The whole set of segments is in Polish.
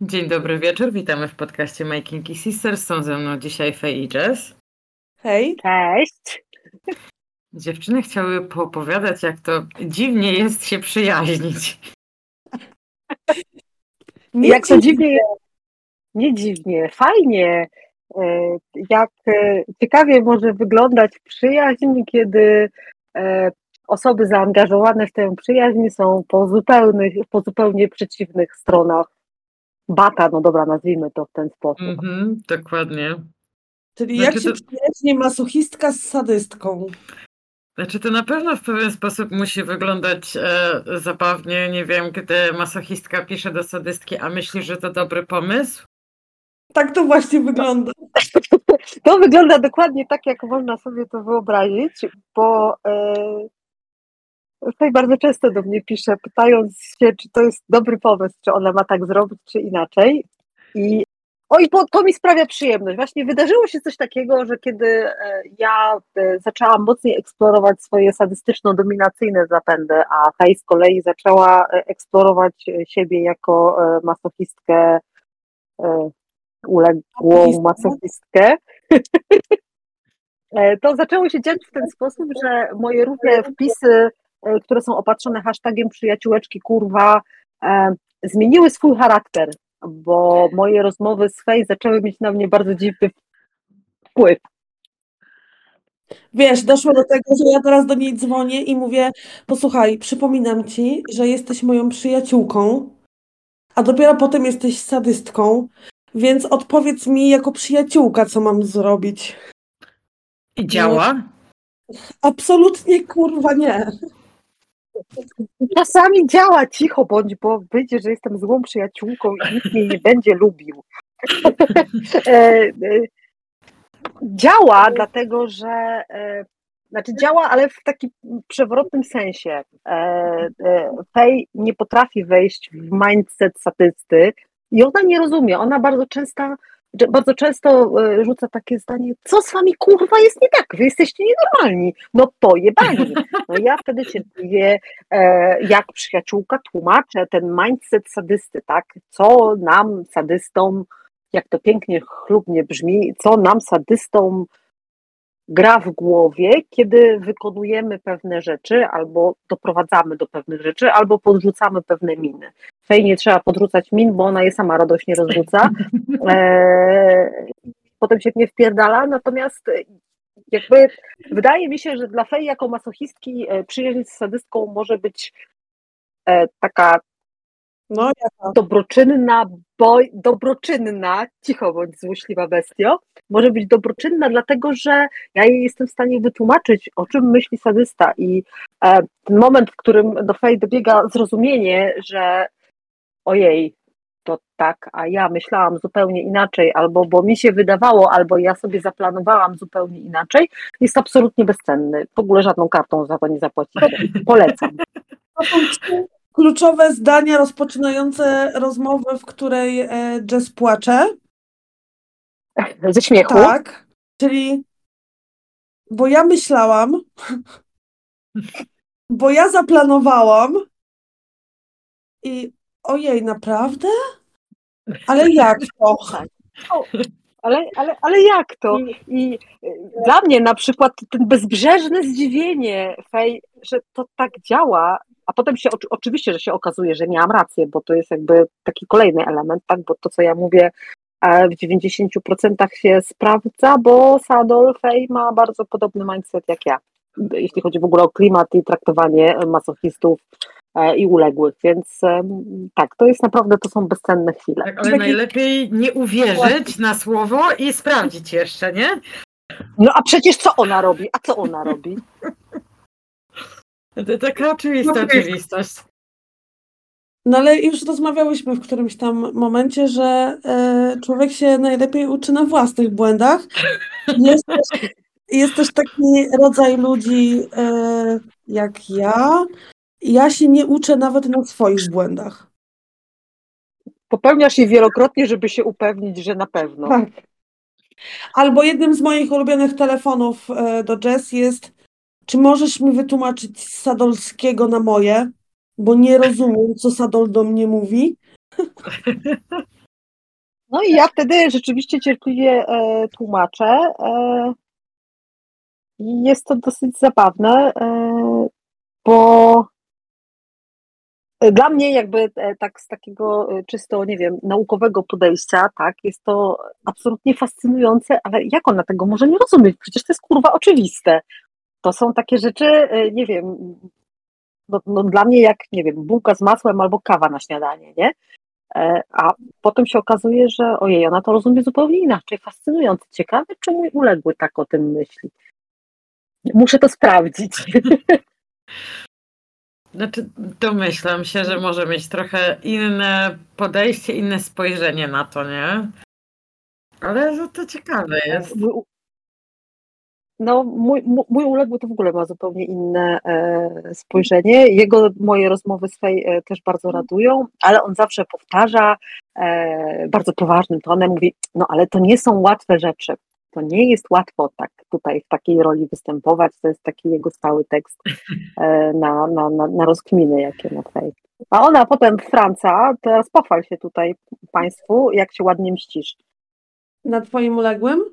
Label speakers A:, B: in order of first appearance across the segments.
A: Dzień dobry wieczór, witamy w podcaście Making Sisters. Są ze mną dzisiaj Faye i Jess.
B: Hej.
C: Cześć.
A: Dziewczyny chciały poopowiadać, jak to dziwnie jest się przyjaźnić.
C: Nie jak to dziwnie jest. Nie dziwnie, fajnie. E, jak e, ciekawie może wyglądać przyjaźń, kiedy e, osoby zaangażowane w tę przyjaźń są po, zupełnych, po zupełnie przeciwnych stronach bata, no dobra, nazwijmy to w ten sposób.
A: Mhm, dokładnie.
B: Czyli znaczy jak się to... przyjaźni masochistka z sadystką?
A: Znaczy to na pewno w pewien sposób musi wyglądać e, zabawnie, nie wiem, gdy masochistka pisze do sadystki, a myśli, że to dobry pomysł.
B: Tak to właśnie wygląda.
C: To wygląda dokładnie tak, jak można sobie to wyobrazić, bo e, tutaj bardzo często do mnie pisze, pytając się, czy to jest dobry pomysł, czy ona ma tak zrobić, czy inaczej. I Oj, bo to mi sprawia przyjemność. Właśnie wydarzyło się coś takiego, że kiedy e, ja e, zaczęłam mocniej eksplorować swoje sadystyczno-dominacyjne zapędy, a Fej z kolei zaczęła e, eksplorować siebie jako masochistkę, uległą masochistkę, to zaczęło się dziać w ten sposób, że moje różne wpisy, które są opatrzone hashtagiem przyjaciółeczki kurwa, zmieniły swój charakter bo moje rozmowy z Fej zaczęły mieć na mnie bardzo dziwny wpływ.
B: Wiesz, doszło do tego, że ja teraz do niej dzwonię i mówię: Posłuchaj, przypominam ci, że jesteś moją przyjaciółką, a dopiero potem jesteś sadystką, więc odpowiedz mi jako przyjaciółka, co mam zrobić.
A: I działa?
B: Absolutnie kurwa nie.
C: Czasami działa cicho bądź, bo wyjdzie, że jestem złą przyjaciółką i nikt mnie nie będzie lubił. E, e, działa, dlatego że e, znaczy działa, ale w takim przewrotnym sensie. Fej nie potrafi wejść w mindset statysty i ona nie rozumie. Ona bardzo często bardzo często e, rzuca takie zdanie, co z wami kurwa jest nie tak, wy jesteście nienormalni, no pojebani. No ja wtedy się e, jak przyjaciółka tłumaczę ten mindset sadysty, tak, co nam sadystom, jak to pięknie, chlubnie brzmi, co nam sadystom gra w głowie, kiedy wykonujemy pewne rzeczy, albo doprowadzamy do pewnych rzeczy, albo podrzucamy pewne miny. Fej nie trzeba podrzucać min, bo ona je sama radośnie rozrzuca. E, potem się nie wpierdala, natomiast jakby wydaje mi się, że dla Fej jako masochistki e, przyjaźń z sadystką może być e, taka no, jaka? Dobroczynna, boj, dobroczynna, cicho bądź złośliwa bestio, może być dobroczynna, dlatego że ja jej jestem w stanie wytłumaczyć, o czym myśli sadysta i e, ten moment, w którym do Fej dobiega zrozumienie, że ojej, to tak, a ja myślałam zupełnie inaczej, albo bo mi się wydawało, albo ja sobie zaplanowałam zupełnie inaczej, jest absolutnie bezcenny. W ogóle żadną kartą za to nie zapłacicie. Polecam
B: kluczowe zdania rozpoczynające rozmowę, w której e, Jess płacze.
C: Ze śmiechu?
B: Tak, czyli bo ja myślałam, bo ja zaplanowałam i ojej, naprawdę? Ale jak to?
C: Ale, ale, ale jak to? I dla mnie na przykład ten bezbrzeżne zdziwienie, Fej, że to tak działa, a potem się oczywiście, że się okazuje, że miałam rację, bo to jest jakby taki kolejny element, tak? Bo to, co ja mówię, e, w 90% się sprawdza, bo Sadol Fej ma bardzo podobny mindset jak ja, jeśli chodzi w ogóle o klimat i traktowanie masochistów e, i uległych, więc tak, to jest naprawdę, to są bezcenne chwile.
A: Tak, ale najlepiej nie uwierzyć na słowo i sprawdzić jeszcze, nie?
C: No a przecież co ona robi? A co ona robi?
A: To taka oczywista no, oczywistość.
B: No ale już rozmawiałyśmy w którymś tam momencie, że e, człowiek się najlepiej uczy na własnych błędach. Jest też, jest też taki rodzaj ludzi e, jak ja. Ja się nie uczę nawet na swoich błędach.
C: Popełniasz je wielokrotnie, żeby się upewnić, że na pewno. Tak.
B: Albo jednym z moich ulubionych telefonów e, do jazz jest czy możesz mi wytłumaczyć z Sadolskiego na moje? Bo nie rozumiem, co Sadol do mnie mówi.
C: No i ja wtedy rzeczywiście cierpliwie e, tłumaczę. E, jest to dosyć zabawne, e, bo dla mnie jakby e, tak z takiego e, czysto, nie wiem, naukowego podejścia, tak, jest to absolutnie fascynujące, ale jak ona tego może nie rozumieć? Przecież to jest kurwa oczywiste. To są takie rzeczy, e, nie wiem, no, no dla mnie jak, nie wiem, bułka z masłem albo kawa na śniadanie, nie? E, A potem się okazuje, że ojej, ona to rozumie zupełnie inaczej. Fascynujące. Ciekawe, czy mój uległy tak o tym myśli. Muszę to sprawdzić.
A: Znaczy, domyślam się, że może mieć trochę inne podejście, inne spojrzenie na to, nie? Ale to ciekawe jest.
C: No, mój, mój- uległy to w ogóle ma zupełnie inne e, spojrzenie. Jego moje rozmowy z Fej e, też bardzo radują, ale on zawsze powtarza e, bardzo poważnym tonem, mówi, no ale to nie są łatwe rzeczy. To nie jest łatwo tak tutaj w takiej roli występować. To jest taki jego stały tekst e, na, na, na, na rozkminy, jakie ma Fej. A ona potem Franca, teraz pochwal się tutaj Państwu, jak się ładnie mścisz.
B: Na twoim uległym?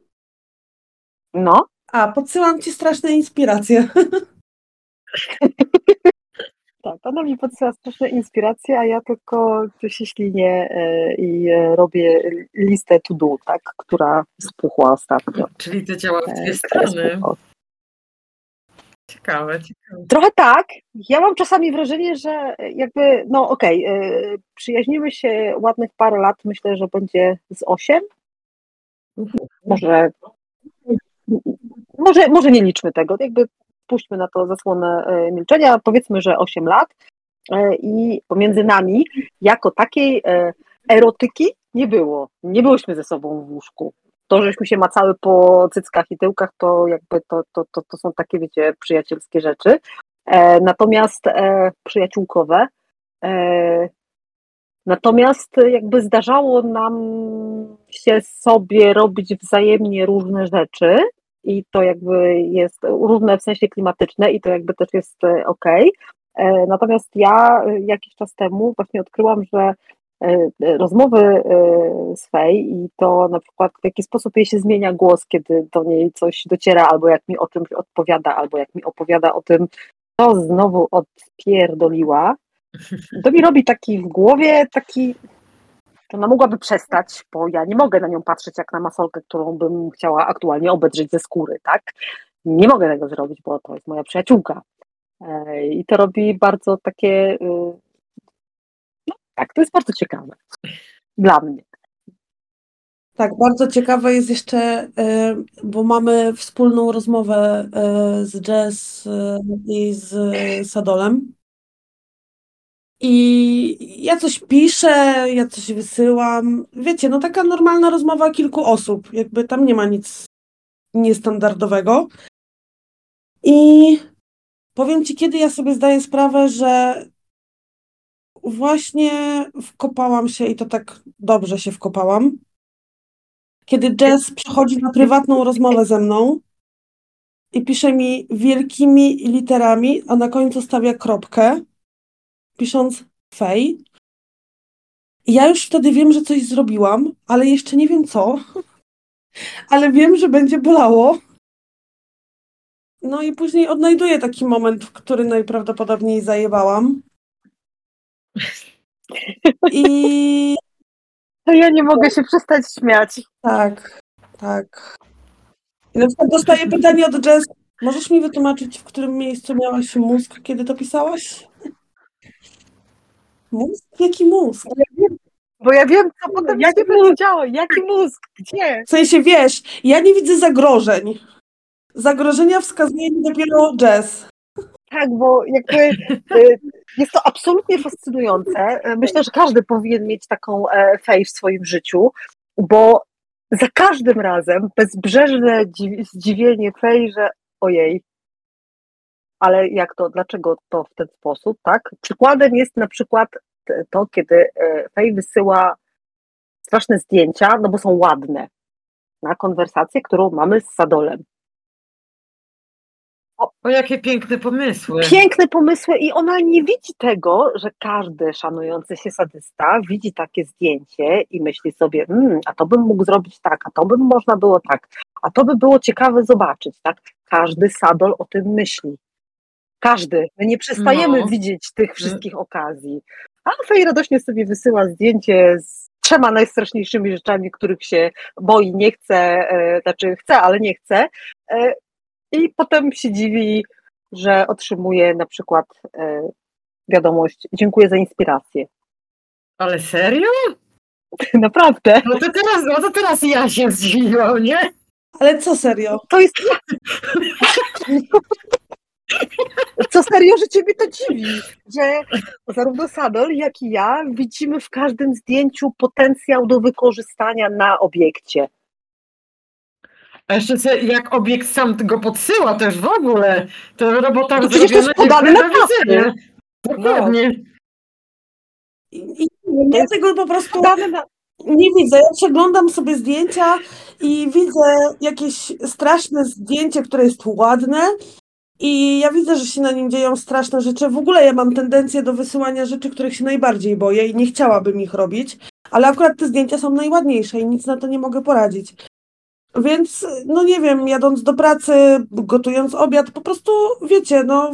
C: No,
B: A, podsyłam ci straszne inspiracje.
C: Tak, ona mi podsyła straszne inspiracje, a ja tylko się ślinię e, i e, robię listę to do, tak, która spuchła ostatnio.
A: Czyli to działa w
C: E,
A: dwie strony. Ciekawe, ciekawe.
C: Trochę tak. Ja mam czasami wrażenie, że jakby, no okej, e, przyjaźnimy się ładnych parę lat, myślę, że będzie z osiem. Może, może, może nie liczmy tego, jakby puśćmy na to zasłonę e, milczenia, powiedzmy, że 8 lat e, i pomiędzy nami jako takiej e, erotyki nie było. Nie byłyśmy ze sobą w łóżku. To, żeśmy się macały po cyckach i tyłkach, to jakby to, to, to, to są takie, wiecie, przyjacielskie rzeczy. Natomiast przyjaciółkowe. Natomiast jakby zdarzało nam się sobie robić wzajemnie różne rzeczy i to jakby jest różne w sensie klimatyczne i to jakby też jest ok. Natomiast ja e, jakiś czas temu właśnie odkryłam, że e, rozmowy e, Fej i to na przykład w jaki sposób jej się zmienia głos, kiedy do niej coś dociera, albo jak mi o czymś odpowiada, albo jak mi opowiada o tym, co znowu odpierdoliła, to mi robi taki w głowie taki to ona mogłaby przestać, bo ja nie mogę na nią patrzeć jak na masolkę, którą bym chciała aktualnie obedrzeć ze skóry, tak? Nie mogę tego zrobić, bo to jest moja przyjaciółka. E, I to robi bardzo takie. y, No, tak, to jest bardzo ciekawe. Dla mnie.
B: Tak, bardzo ciekawe jest jeszcze, e, bo mamy wspólną rozmowę e, z e, i z Sadolem. I ja coś piszę, ja coś wysyłam. Wiecie, no taka normalna rozmowa kilku osób. Jakby tam nie ma nic niestandardowego. I powiem ci, kiedy ja sobie zdaję sprawę, że właśnie wkopałam się i to tak dobrze się wkopałam. Kiedy Jess przychodzi na prywatną rozmowę ze mną i pisze mi wielkimi literami, a na końcu stawia kropkę, pisząc fej. I ja już wtedy wiem, że coś zrobiłam, ale jeszcze nie wiem co. Ale wiem, że będzie bolało. No i później odnajduję taki moment, w który najprawdopodobniej zajebałam. I
C: Ja nie mogę się przestać śmiać.
B: tak, tak. I na przykład dostaję pytanie od Jess. Możesz mi wytłumaczyć, w którym miejscu miałaś mózg, kiedy to pisałaś? Mózg? Jaki mózg?
C: Bo ja wiem, co potem
B: Jaki
C: się będzie działo. Jaki mózg? Gdzie?
B: W sensie, wiesz, ja nie widzę zagrożeń. Zagrożenia wskazuje mi dopiero Jess.
C: Tak, bo jakby y, jest to absolutnie fascynujące. Y, Myślę, że każdy powinien mieć taką e, fej w swoim życiu, bo za każdym razem bezbrzeżne dzi- zdziwienie fej, że ojej, ale jak to, dlaczego to w ten sposób, tak? Przykładem jest na przykład to, kiedy e, fej wysyła straszne zdjęcia, no bo są ładne, na konwersację, którą mamy z Sadolem.
A: O, jakie piękne pomysły.
C: piękne pomysły i ona nie widzi tego, że każdy szanujący się sadysta widzi takie zdjęcie i myśli sobie, mmm, a to bym mógł zrobić tak, a to by można było tak, a to by było ciekawe zobaczyć, tak? Każdy sadol o tym myśli. Każdy. My nie przestajemy
A: No.
C: widzieć tych wszystkich okazji. A Fej radośnie sobie wysyła zdjęcie z trzema najstraszniejszymi rzeczami, których się boi, nie chce, e, znaczy chce, ale nie chce. E, I potem się dziwi, że otrzymuje na przykład e, wiadomość, dziękuję za inspirację.
A: Ale serio?
C: Naprawdę.
A: No to teraz, no to teraz ja się zdziwiłam, nie?
B: Ale co serio?
C: To jest. Co serio, że ciebie to dziwi, że zarówno Sadol, jak i ja widzimy w każdym zdjęciu potencjał do wykorzystania na obiekcie.
A: A jeszcze se, jak obiekt sam go podsyła, już w ogóle. To robota
C: To przecież to jest podane na
A: do widzenia. Dokładnie.
B: I, i, ja tego po prostu nie widzę. Ja przeglądam sobie zdjęcia i widzę jakieś straszne zdjęcie, które jest ładne. I ja widzę, że się na nim dzieją straszne rzeczy. W ogóle ja mam tendencję do wysyłania rzeczy, których się najbardziej boję i nie chciałabym ich robić, ale akurat te zdjęcia są najładniejsze i nic na to nie mogę poradzić. Więc, no nie wiem, jadąc do pracy, gotując obiad, po prostu, wiecie, no,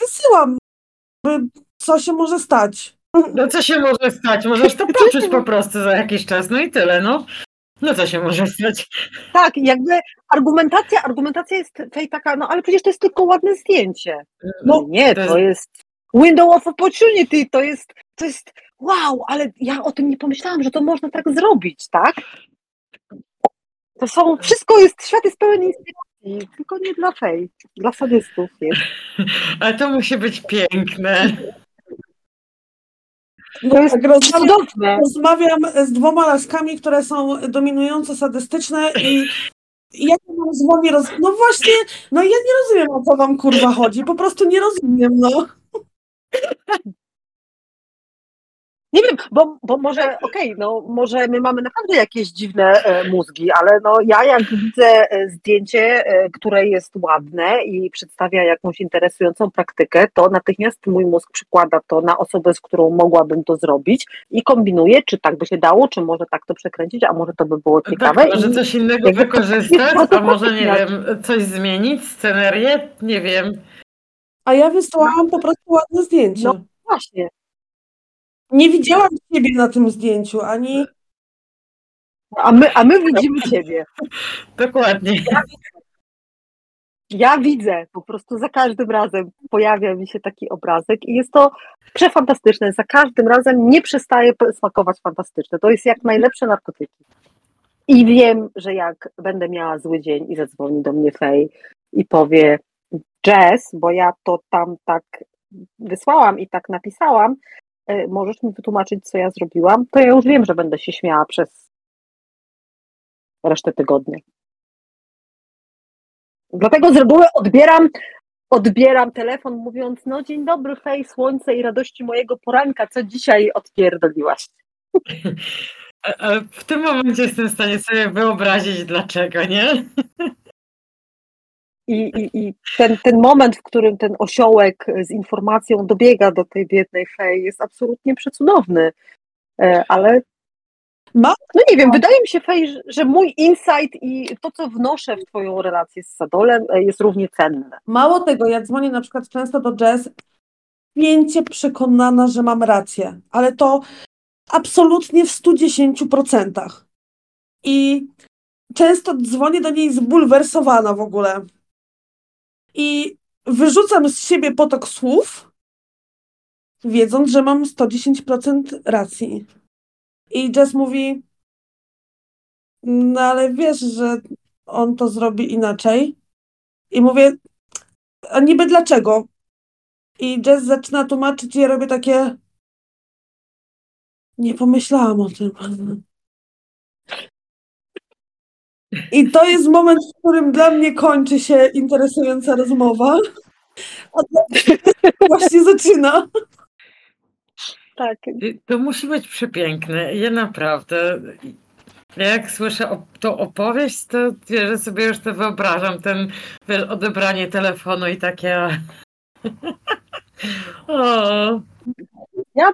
B: wysyłam, co się może stać.
A: No co się może stać? Możesz to poczuć po prostu za jakiś czas, no i tyle, no. No co się może stać?
C: Tak, jakby argumentacja, argumentacja jest tej taka, no ale przecież to jest tylko ładne zdjęcie. No nie,
A: to
C: to jest window of opportunity, to jest, to jest wow, ale ja o tym nie pomyślałam, że to można tak zrobić, tak? To są, wszystko jest, świat jest pełen inspiracji, tylko nie dla fej, dla sadystów jest.
A: Ale to musi być piękne.
C: To jest
B: Tak rozmawiam,
C: cudowne.
B: rozmawiam z dwoma laskami, które są dominująco sadystyczne i ja mam z wami roz... No właśnie, no ja nie rozumiem, o co wam kurwa chodzi. Po prostu nie rozumiem, no.
C: Nie wiem, bo, bo może, okej, no może my mamy naprawdę jakieś dziwne e, mózgi, ale no ja jak widzę e, zdjęcie, e, które jest ładne i przedstawia jakąś interesującą praktykę, to natychmiast mój mózg przykłada to na osobę, z którą mogłabym to zrobić i kombinuje, czy tak by się dało, czy może tak to przekręcić, a może to by było ciekawe.
A: Tak, może
C: i
A: coś innego
C: jakby
A: wykorzystać, a może nie wiem, coś zmienić, scenerię, nie wiem.
B: A ja wysłałam po prostu ładne zdjęcie.
C: No. Właśnie,
B: Nie widziałam siebie na tym zdjęciu, ani
C: a my, a my widzimy Ciebie.
A: Dokładnie.
C: Ja widzę, po prostu za każdym razem pojawia mi się taki obrazek i jest to przefantastyczne. Za każdym razem nie przestaje smakować fantastyczne. To jest jak najlepsze narkotyki. I wiem, że jak będę miała zły dzień i zadzwoni do mnie Fej i powie Jazz, bo ja to tam tak wysłałam i tak napisałam, możesz mi wytłumaczyć, co ja zrobiłam, to ja już wiem, że będę się śmiała przez resztę tygodnia. Dlatego z reguły odbieram, odbieram telefon mówiąc, no dzień dobry, fej, słońce i radości mojego poranka, co dzisiaj odpierdoliłaś?
A: W tym momencie jestem w stanie sobie wyobrazić dlaczego, nie?
C: I, i, i ten, ten moment, w którym ten osiołek z informacją dobiega do tej biednej fej jest absolutnie przecudowny. E, Ale no nie wiem, wydaje mi się fej, że- mój insight i to, co wnoszę w twoją relację z Sadolem e, jest równie cenne.
B: mało tego, ja dzwonię na przykład często do Jazz, pięcie przekonana, że mam rację, ale to absolutnie w 110%. I często dzwonię do niej zbulwersowana w ogóle. I wyrzucam z siebie potok słów, wiedząc, że mam 110% racji. I Jess mówi, no ale wiesz, że on to zrobi inaczej. I mówię, a niby dlaczego? I Jess zaczyna tłumaczyć i ja robię takie, nie pomyślałam o tym. I to jest moment, w którym dla mnie kończy się interesująca rozmowa. A dla mnie właśnie zaczyna.
C: Tak,
A: I To musi być przepiękne. Ja naprawdę. Ja jak słyszę tą opowieść, to że sobie już to wyobrażam, ten wiesz, odebranie telefonu i takie... o,
C: Ja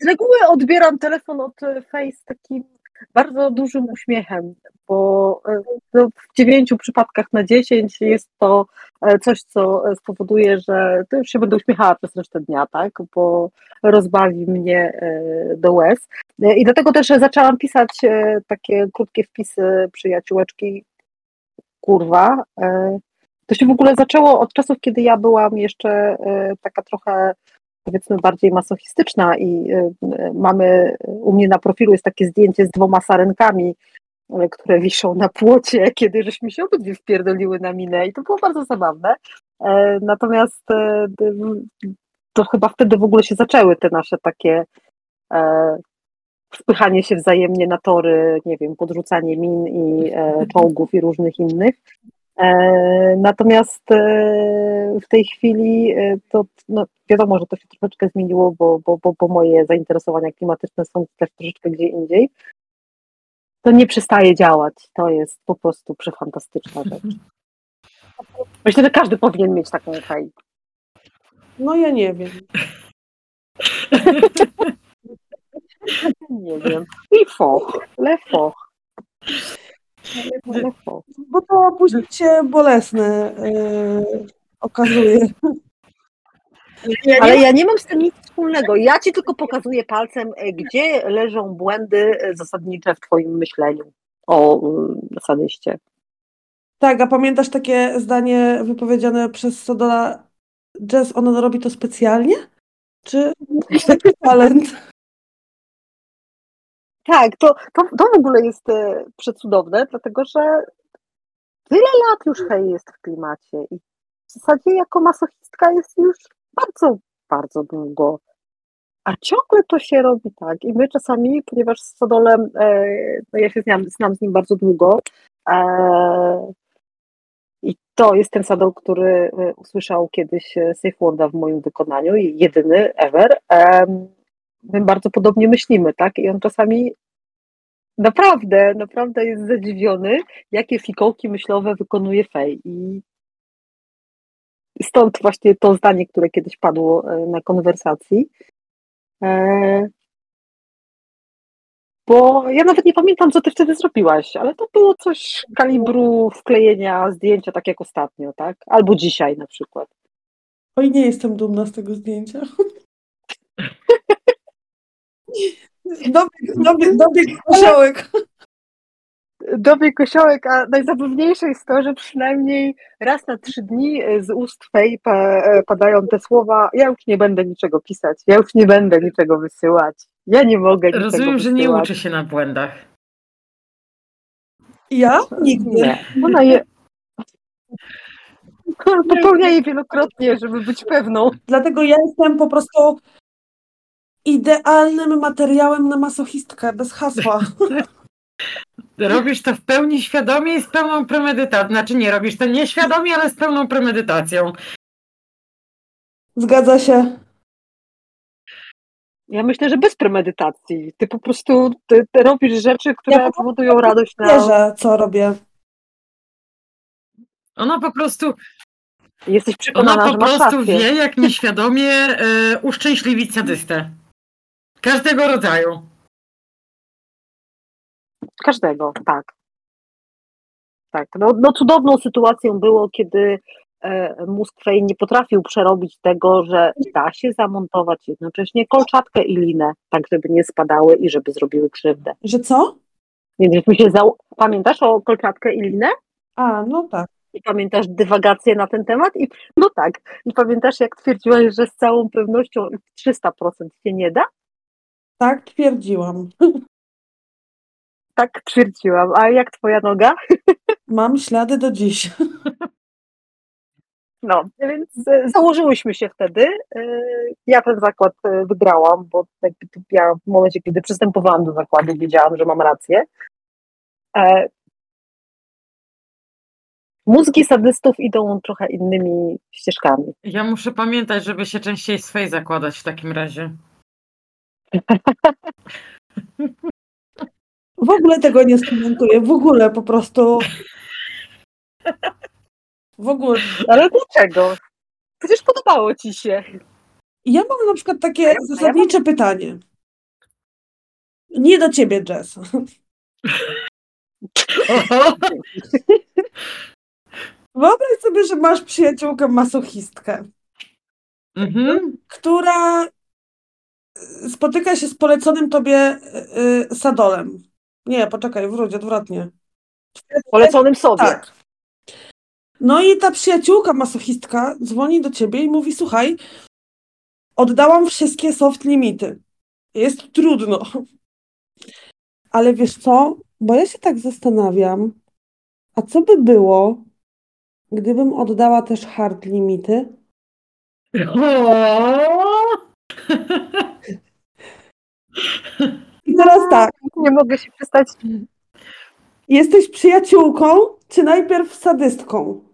C: z reguły odbieram telefon od Face takim bardzo dużym uśmiechem, bo e, no, w dziewięciu przypadkach na dziesięć jest to e, coś, co spowoduje, że to już się będę uśmiechała przez resztę dnia, tak? Bo rozbawi mnie e, do łez. I dlatego też zaczęłam pisać takie krótkie wpisy przyjaciółeczki. Kurwa. To się w ogóle zaczęło od czasów, kiedy ja byłam jeszcze taka trochę powiedzmy bardziej masochistyczna i y, y, mamy, u mnie na profilu jest takie zdjęcie z dwoma sarenkami, y, które wiszą na płocie, kiedy żeśmy się obydwie wpierdoliły na minę i to było bardzo zabawne. E, Natomiast e, to chyba wtedy w ogóle się zaczęły te nasze takie e, wpychanie się wzajemnie na tory, nie wiem, podrzucanie min i czołgów i różnych innych. E, Natomiast e, w tej chwili e, to no, wiadomo, że to się troszeczkę zmieniło, bo, bo, bo, bo moje zainteresowania klimatyczne są też troszeczkę gdzie indziej. To nie przestaje działać. To jest po prostu przefantastyczna rzecz. Myślę, że każdy powinien mieć taką fej.
B: No ja nie wiem.
C: Nie wiem. I foch. Le foch.
B: Bo to później się bolesne yy, okazuje.
C: Ale ja nie mam z tym nic wspólnego. Ja ci tylko pokazuję palcem, e, gdzie leżą błędy e, zasadnicze w twoim myśleniu o mm, sadyście.
B: Tak, a pamiętasz takie zdanie wypowiedziane przez Sodola Jazz, ona robi to specjalnie? Czy taki talent?
C: Tak, to, to, to w ogóle jest e, przecudowne, dlatego że tyle lat już hej jest w klimacie i w zasadzie jako masochistka jest już bardzo, bardzo długo. A ciągle to się robi tak. I my czasami, ponieważ z Sodolem, e, no ja się znam, znam z nim bardzo długo, e, i to jest ten Sadol, który e, usłyszał kiedyś e, Safe Worda w moim wykonaniu, jedyny ever. My bardzo podobnie myślimy, tak? I on czasami naprawdę, naprawdę jest zadziwiony, jakie fikołki myślowe wykonuje Fej. I stąd właśnie to zdanie, które kiedyś padło e, na konwersacji. E, Bo ja nawet nie pamiętam, co ty wtedy zrobiłaś, ale to było coś kalibru wklejenia zdjęcia, tak jak ostatnio, tak? Albo dzisiaj na przykład.
B: Oj, nie jestem dumna z tego zdjęcia. Dobieg kosiołek.
C: Dobie kosiołek, a najzabawniejsze jest to, że przynajmniej raz na trzy dni e, z ust Fej pa, e, padają te słowa ja już nie będę niczego pisać, ja już nie będę niczego wysyłać, ja nie mogę niczego
A: rozumiem, że
C: wysyłać.
A: nie uczy się na błędach.
B: Ja? Nigdy.
C: Nie, ona je... Popełnia je wielokrotnie, żeby być pewną.
B: Dlatego ja jestem po prostu idealnym materiałem na masochistkę, bez hasła.
A: Robisz to w pełni świadomie i z pełną premedytacją. Znaczy nie robisz to nieświadomie, ale z pełną premedytacją.
B: Zgadza się.
C: Ja myślę, że bez premedytacji. Ty po prostu ty, ty robisz rzeczy, które
B: Ja po
C: powodują radość na...
B: Wierzę, co robię.
A: Ona po prostu,
C: Jesteś
A: ona
C: przekonana,
A: po
C: że masz
A: prostu
C: rację.
A: wie, jak nieświadomie e, uszczęśliwić sadystę. Każdego rodzaju.
C: Każdego, tak. Tak. No, no cudowną sytuacją było, kiedy e, mózg Fej nie potrafił przerobić tego, że da się zamontować jednocześnie kolczatkę i linę, tak żeby nie spadały i żeby zrobiły krzywdę.
B: Że co?
C: Więc żeśmy się zał... Pamiętasz o kolczatkę i linę?
B: A, no tak.
C: I pamiętasz dywagację na ten temat? I no tak. I pamiętasz, jak twierdziłaś, że z całą pewnością 300% się nie da?
B: Tak twierdziłam.
C: Tak twierdziłam. A jak twoja noga?
B: Mam ślady do dziś.
C: No, więc e, założyłyśmy się wtedy. E, Ja ten zakład e, wygrałam, bo jakby ja w momencie, kiedy przystępowałam do zakładu, wiedziałam, że mam rację. Mózgi sadystów idą trochę innymi ścieżkami.
A: Ja muszę pamiętać, żeby się częściej swej zakładać w takim razie.
B: W ogóle tego nie skomentuję, w ogóle po prostu. W ogóle.
C: Ale dlaczego? Przecież podobało ci się.
B: Ja mam na przykład takie zasadnicze pytanie. Nie do ciebie, Jess. Wyobraź sobie, że masz przyjaciółkę masochistkę,
A: Mhm.
B: która spotyka się z poleconym tobie y, y, sadolem. Nie, poczekaj, wróć, odwrotnie.
C: Poleconym sobie.
B: Tak. No i ta przyjaciółka masochistka dzwoni do ciebie i mówi: Słuchaj, oddałam wszystkie soft limity. Jest trudno. Ale wiesz co? Bo ja się tak zastanawiam, a co by było, gdybym oddała też hard limity?
A: O!
B: I teraz tak,
C: Nie mogę się przestać.
B: jesteś przyjaciółką, czy najpierw sadystką?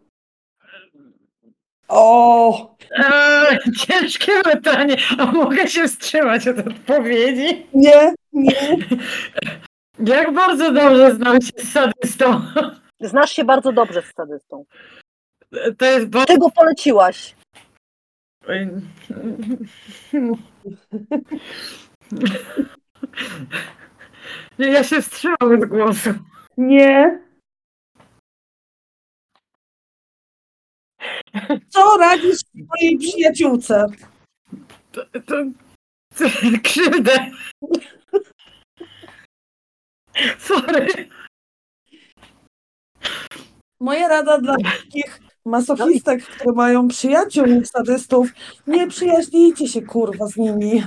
B: O,
A: Eee, ciężkie pytanie, a mogę się wstrzymać od odpowiedzi?
B: nie, nie.
A: Jak bardzo dobrze znam się z sadystą.
C: Znasz się bardzo dobrze z sadystą.
A: To jest bardzo...
C: Czego poleciłaś?
A: Nie, ja się wstrzymam od głosu.
B: Nie. Co radzisz swojej przyjaciółce?
A: To, to, to krzywdę. Sorry.
B: Moja rada dla wszystkich masochistek, które mają przyjaciół sadystów, nie przyjaźnijcie się kurwa z nimi.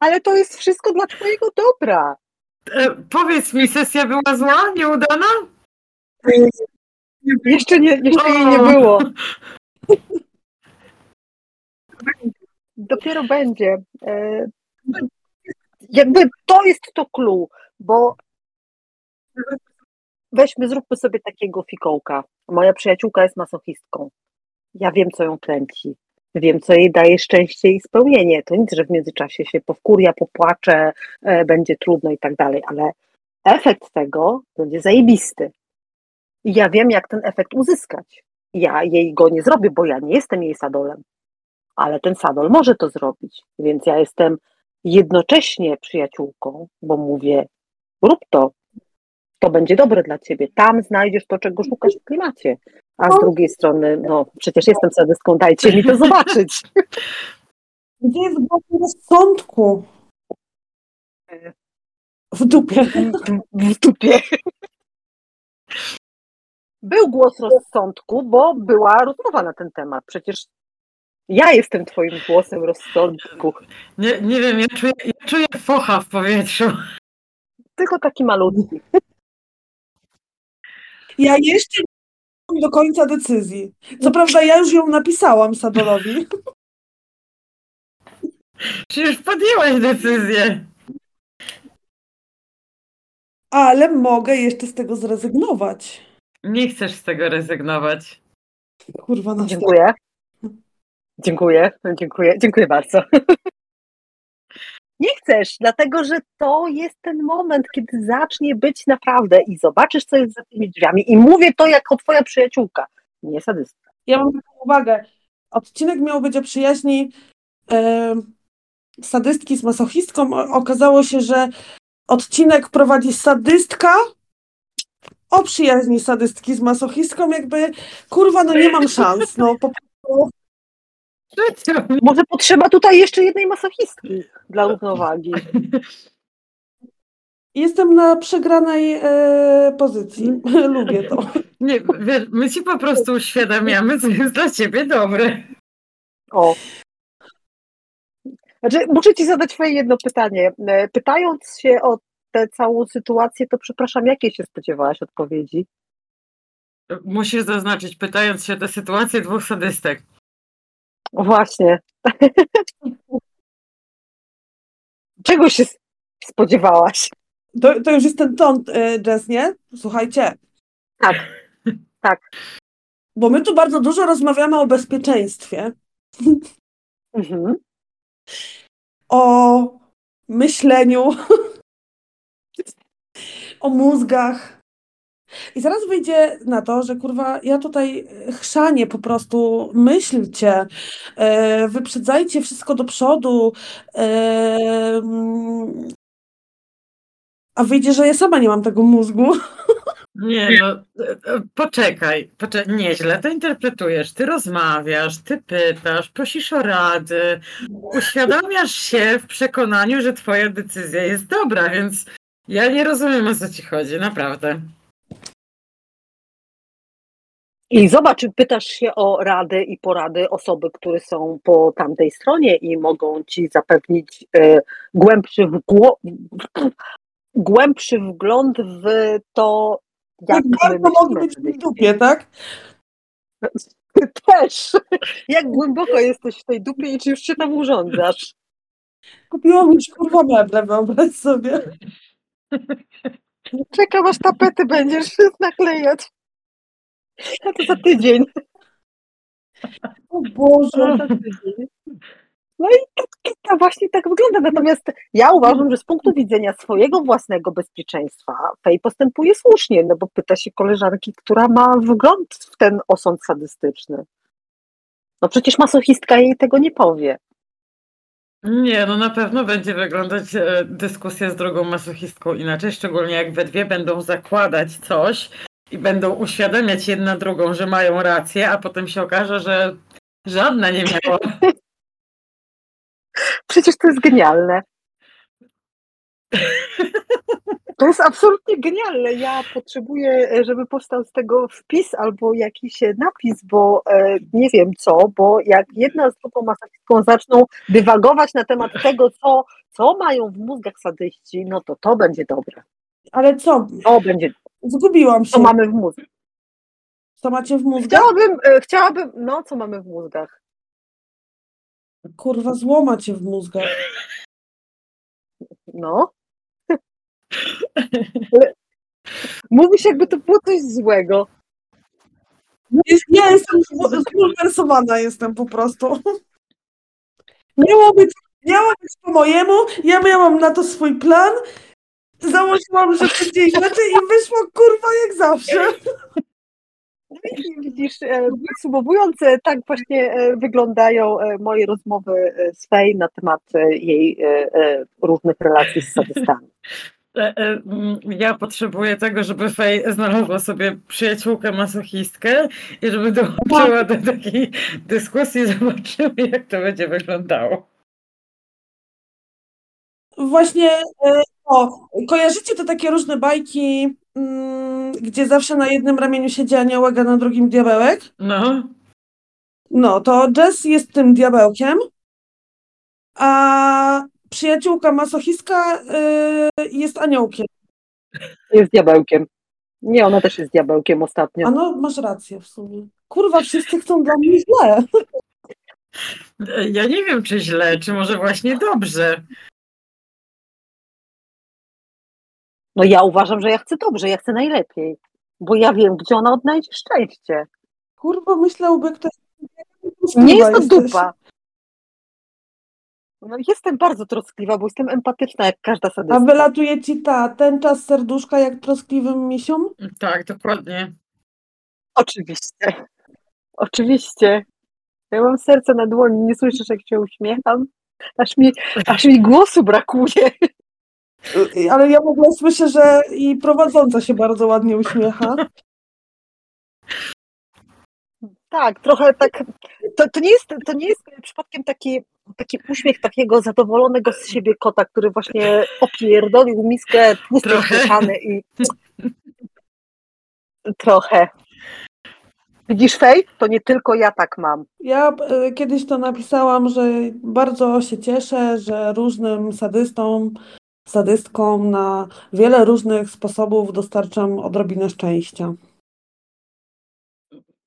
C: Ale to jest wszystko dla twojego dobra.
A: E, powiedz mi, sesja była zła, nieudana?
C: Jeszcze, nie, jeszcze jej nie było. Dopiero będzie. E, Jakby to jest to clue, bo weźmy, zróbmy sobie takiego fikołka. Moja przyjaciółka jest masochistką. Ja wiem, co ją kręci. Wiem, co jej daje szczęście i spełnienie. To nic, że w międzyczasie się powkurja, popłacze, e, będzie trudno i tak dalej, ale efekt tego będzie zajebisty. I ja wiem, jak ten efekt uzyskać. Ja jej go nie zrobię, bo ja nie jestem jej sadolem, ale ten sadol może to zrobić. Więc ja jestem jednocześnie przyjaciółką, bo mówię, rób to, to będzie dobre dla ciebie. Tam znajdziesz to, czego szukasz w klimacie. A z drugiej strony, no przecież jestem sadystką, dajcie mi to zobaczyć.
B: Gdzie jest głos rozsądku? W dupie.
C: W dupie. Był głos rozsądku, bo była rozmowa na ten temat. Przecież ja jestem twoim głosem rozsądku.
A: Nie, nie wiem, ja czuję, ja czuję focha w powietrzu.
C: Tylko taki malutki.
B: Ja jeszcze mam do końca decyzji. Co prawda ja już ją napisałam Sadolowi.
A: Przecież podjęłaś decyzję.
B: Ale mogę jeszcze z tego zrezygnować.
A: Nie chcesz z tego rezygnować.
B: Kurwa, na
C: Dziękuję. Dziękuję, dziękuję, dziękuję bardzo. Nie chcesz, dlatego że to jest ten moment, kiedy zacznie być naprawdę i zobaczysz, co jest za tymi drzwiami. I mówię to jako twoja przyjaciółka, nie sadystka.
B: Ja mam taką uwagę. Odcinek miał być o przyjaźni e, sadystki z masochistką. Okazało się, że odcinek prowadzi sadystka o przyjaźni sadystki z masochistką. Jakby, kurwa, no nie mam szans. No, po.
C: Może potrzeba tutaj jeszcze jednej masochistki dla równowagi.
B: jestem na przegranej e, pozycji. Lubię to.
A: Nie, wiesz, my ci po prostu uświadamiamy, co jest dla ciebie dobre.
C: O. Znaczy, muszę ci zadać twoje jedno pytanie. E, Pytając się o tę całą sytuację, to przepraszam, jakie się spodziewałaś odpowiedzi?
A: Musisz zaznaczyć, pytając się o tę sytuację dwóch sadystek.
C: Właśnie. Czego się spodziewałaś?
B: To, to już jest ten ton, e, Jess, nie? Słuchajcie.
C: Tak, tak.
B: Bo my tu bardzo dużo rozmawiamy o bezpieczeństwie,
C: Mhm.
B: o myśleniu, o mózgach. I zaraz wyjdzie na to, że kurwa, ja tutaj chrzanie po prostu, myślcie, e, wyprzedzajcie wszystko do przodu, e, mm, a wyjdzie, że ja sama nie mam tego mózgu.
A: Nie, no e, e, poczekaj, poczekaj, nieźle to interpretujesz. Ty rozmawiasz, ty pytasz, prosisz o rady, uświadamiasz się w przekonaniu, że twoja decyzja jest dobra, więc ja nie rozumiem o co ci chodzi, naprawdę.
C: I zobacz, pytasz się o rady i porady osoby, które są po tamtej stronie i mogą ci zapewnić e, głębszy, wgło- głębszy wgląd w to, jak
B: Jak
C: my
B: bardzo mogę być w dupie, tak?
C: Ty też. Jak głęboko jesteś w tej dupie i czy już się tam urządzasz?
B: Kupiłam już kurwa meble, wyobraź sobie.
C: Czekam, aż tapety będziesz naklejać. A to za tydzień.
B: O Boże.
C: No i tak, to właśnie tak wygląda. Natomiast ja uważam, że z punktu widzenia swojego własnego bezpieczeństwa Fej postępuje słusznie, no bo pyta się koleżanki, która ma wgląd w ten osąd sadystyczny. No przecież masochistka jej tego nie powie.
A: Nie, no na pewno będzie wyglądać e, dyskusja z drugą masochistką inaczej, szczególnie jak we dwie będą zakładać coś i będą uświadamiać jedna drugą, że mają rację, a potem się okaże, że żadna nie miała.
C: Przecież to jest genialne. To jest absolutnie genialne. Ja potrzebuję, żeby powstał z tego wpis albo jakiś napis, bo e, nie wiem co, bo jak jedna z drugą masochistką zaczną dywagować na temat tego, co, co mają w mózgach sadyści, no to to będzie dobre.
B: Ale co?
C: To będzie,
B: Zgubiłam się.
C: co mamy w mózgach.
B: Co macie w mózgach?
C: Chciałabym, e, chciałabym, no co mamy w mózgach?
B: Kurwa, zło macie w mózgach.
C: No. Mówisz, jakby to było coś złego.
B: Jest- Ja jestem zbu- zbulwersowana jestem po prostu. Miało być, miało być po mojemu, ja miałam na to swój plan, założyłam, że będzie inaczej i wyszło kurwa jak zawsze.
C: I Widzisz, e, podsumowując, e, tak właśnie e, wyglądają moje rozmowy z Fej na temat jej różnych relacji z sadystami.
A: Mm, Ja potrzebuję tego, żeby Fej znalazła sobie przyjaciółkę masochistkę i żeby dołączyła do takiej dyskusji, zobaczymy jak to będzie wyglądało.
B: Właśnie, e, o, kojarzycie te takie różne bajki, mm, gdzie zawsze na jednym ramieniu siedzi aniołek, a na drugim diabełek?
A: No,
B: No, to Jess jest tym diabełkiem, a przyjaciółka masochistka y, jest aniołkiem.
C: Jest diabełkiem. Nie, ona też jest diabełkiem ostatnio.
B: A no, masz rację w sumie. Kurwa, wszyscy chcą dla mnie źle.
A: ja nie wiem czy źle, czy może właśnie dobrze.
C: No ja uważam, że ja chcę dobrze, ja chcę najlepiej, bo ja wiem, gdzie ona odnajdzie szczęście.
B: Kurwa, myślałby ktoś...
C: Nie jest to
B: jesteś.
C: dupa. No, jestem bardzo troskliwa, bo jestem empatyczna jak każda
B: A
C: sadystka.
B: wylatuje ci ta tęcza z serduszka jak troskliwym misiom?
A: Tak, dokładnie.
C: Oczywiście. Oczywiście. Ja mam serce na dłoni, nie słyszysz jak się uśmiecham? Aż mi, aż mi głosu brakuje.
B: Y, Ale ja w ogóle słyszę, że i prowadząca się bardzo ładnie uśmiecha.
C: Tak, trochę tak. To, to, nie, jest, to nie jest przypadkiem taki, taki uśmiech takiego zadowolonego z siebie kota, który właśnie opierdolił miskę tłustej
A: Trochę.
C: śmieszany i trochę. Widzisz, Fej? To nie tylko ja tak mam.
B: Ja e, kiedyś to napisałam, że bardzo się cieszę, że różnym sadystom, sadystkom na wiele różnych sposobów dostarczam odrobinę szczęścia.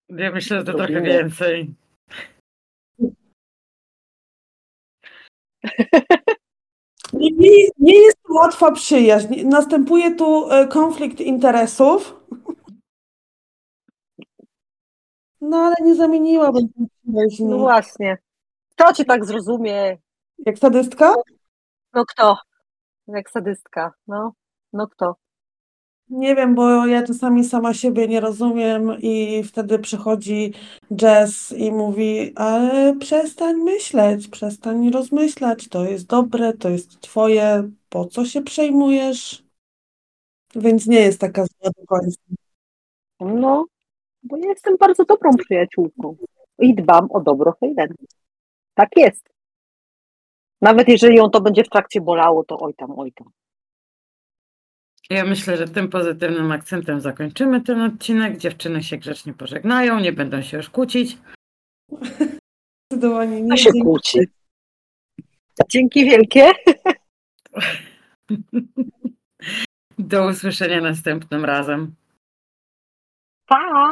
A: Ja myślę, że to trochę więcej.
B: Nie, nie, nie jest tu łatwa przyjaźń. Następuje tu e, konflikt interesów. No ale nie zamieniłabym tej
C: No
B: przyjaźni.
C: właśnie. Kto cię tak zrozumie?
B: Jak sadystka?
C: No kto? Jak sadystka. No, no kto?
B: Nie wiem, bo ja czasami sama siebie nie rozumiem i wtedy przychodzi Jess i mówi, ale przestań myśleć, przestań rozmyślać, to jest dobre, to jest twoje, po co się przejmujesz? Więc nie jest taka zła do końca.
C: No, bo ja jestem bardzo dobrą przyjaciółką i dbam o dobro Helen. Tak jest. Nawet jeżeli ją to będzie w trakcie bolało, to oj tam, oj tam.
A: Ja myślę, że tym pozytywnym akcentem zakończymy ten odcinek. Dziewczyny się grzecznie pożegnają, nie będą się już kłócić.
B: Zdecydowanie nie.
C: To się kłóci. Dzięki wielkie.
A: Do usłyszenia następnym razem.
C: Pa!